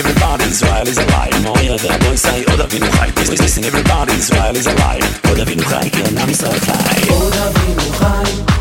everybody's while he's alive. Moja da bojsa i odavinu hajke Listen everybody's while he's alive. Odavinu hajke nam sa haj Odavinu hajke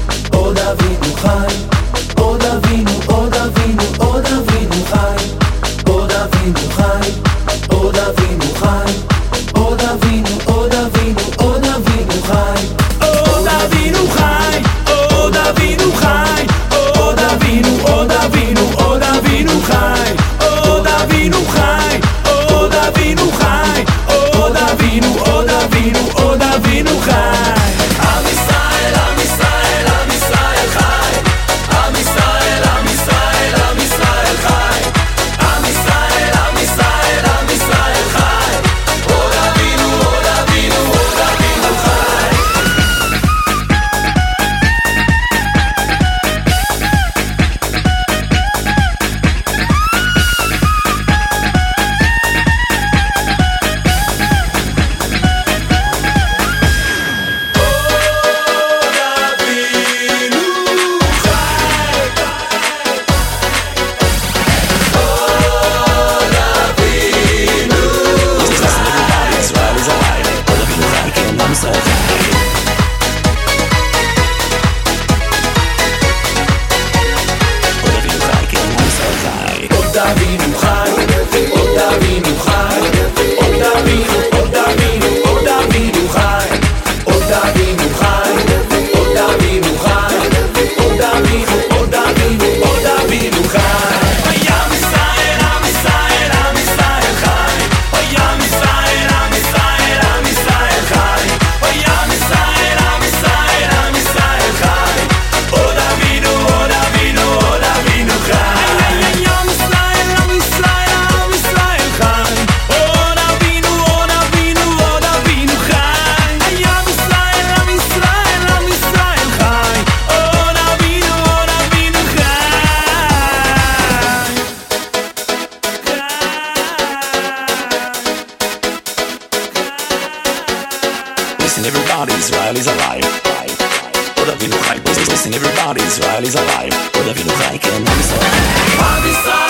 everybody's while he's alive. Oder wir nur Hulk, wir sind everybody's while alive. What wir nur Hulk and Bobby Style. Bobby